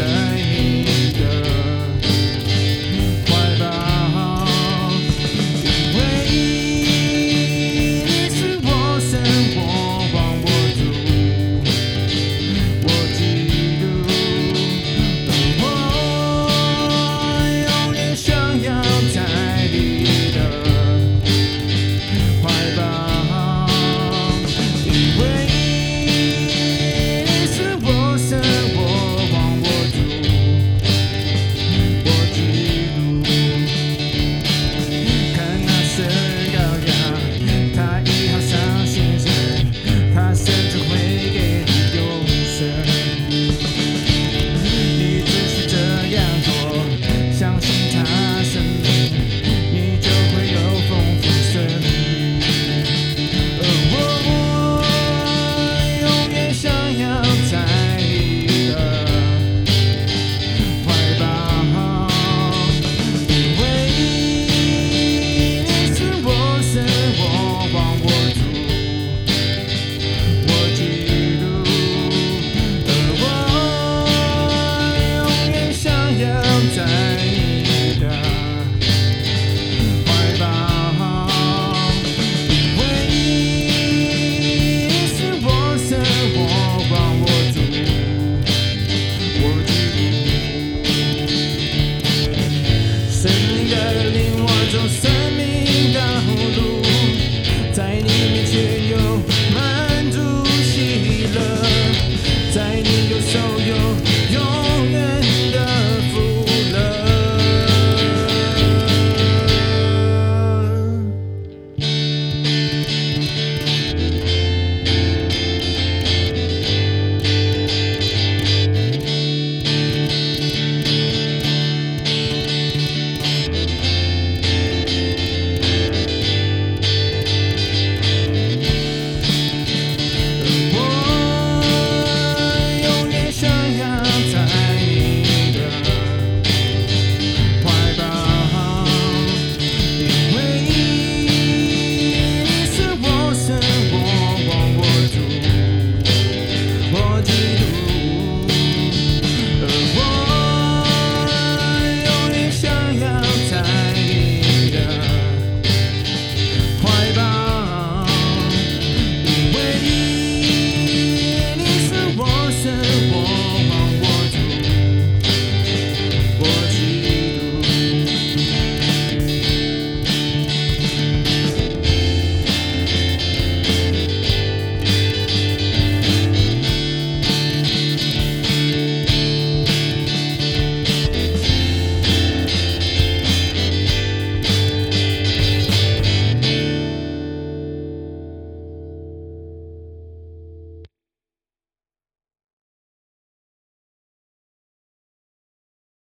return.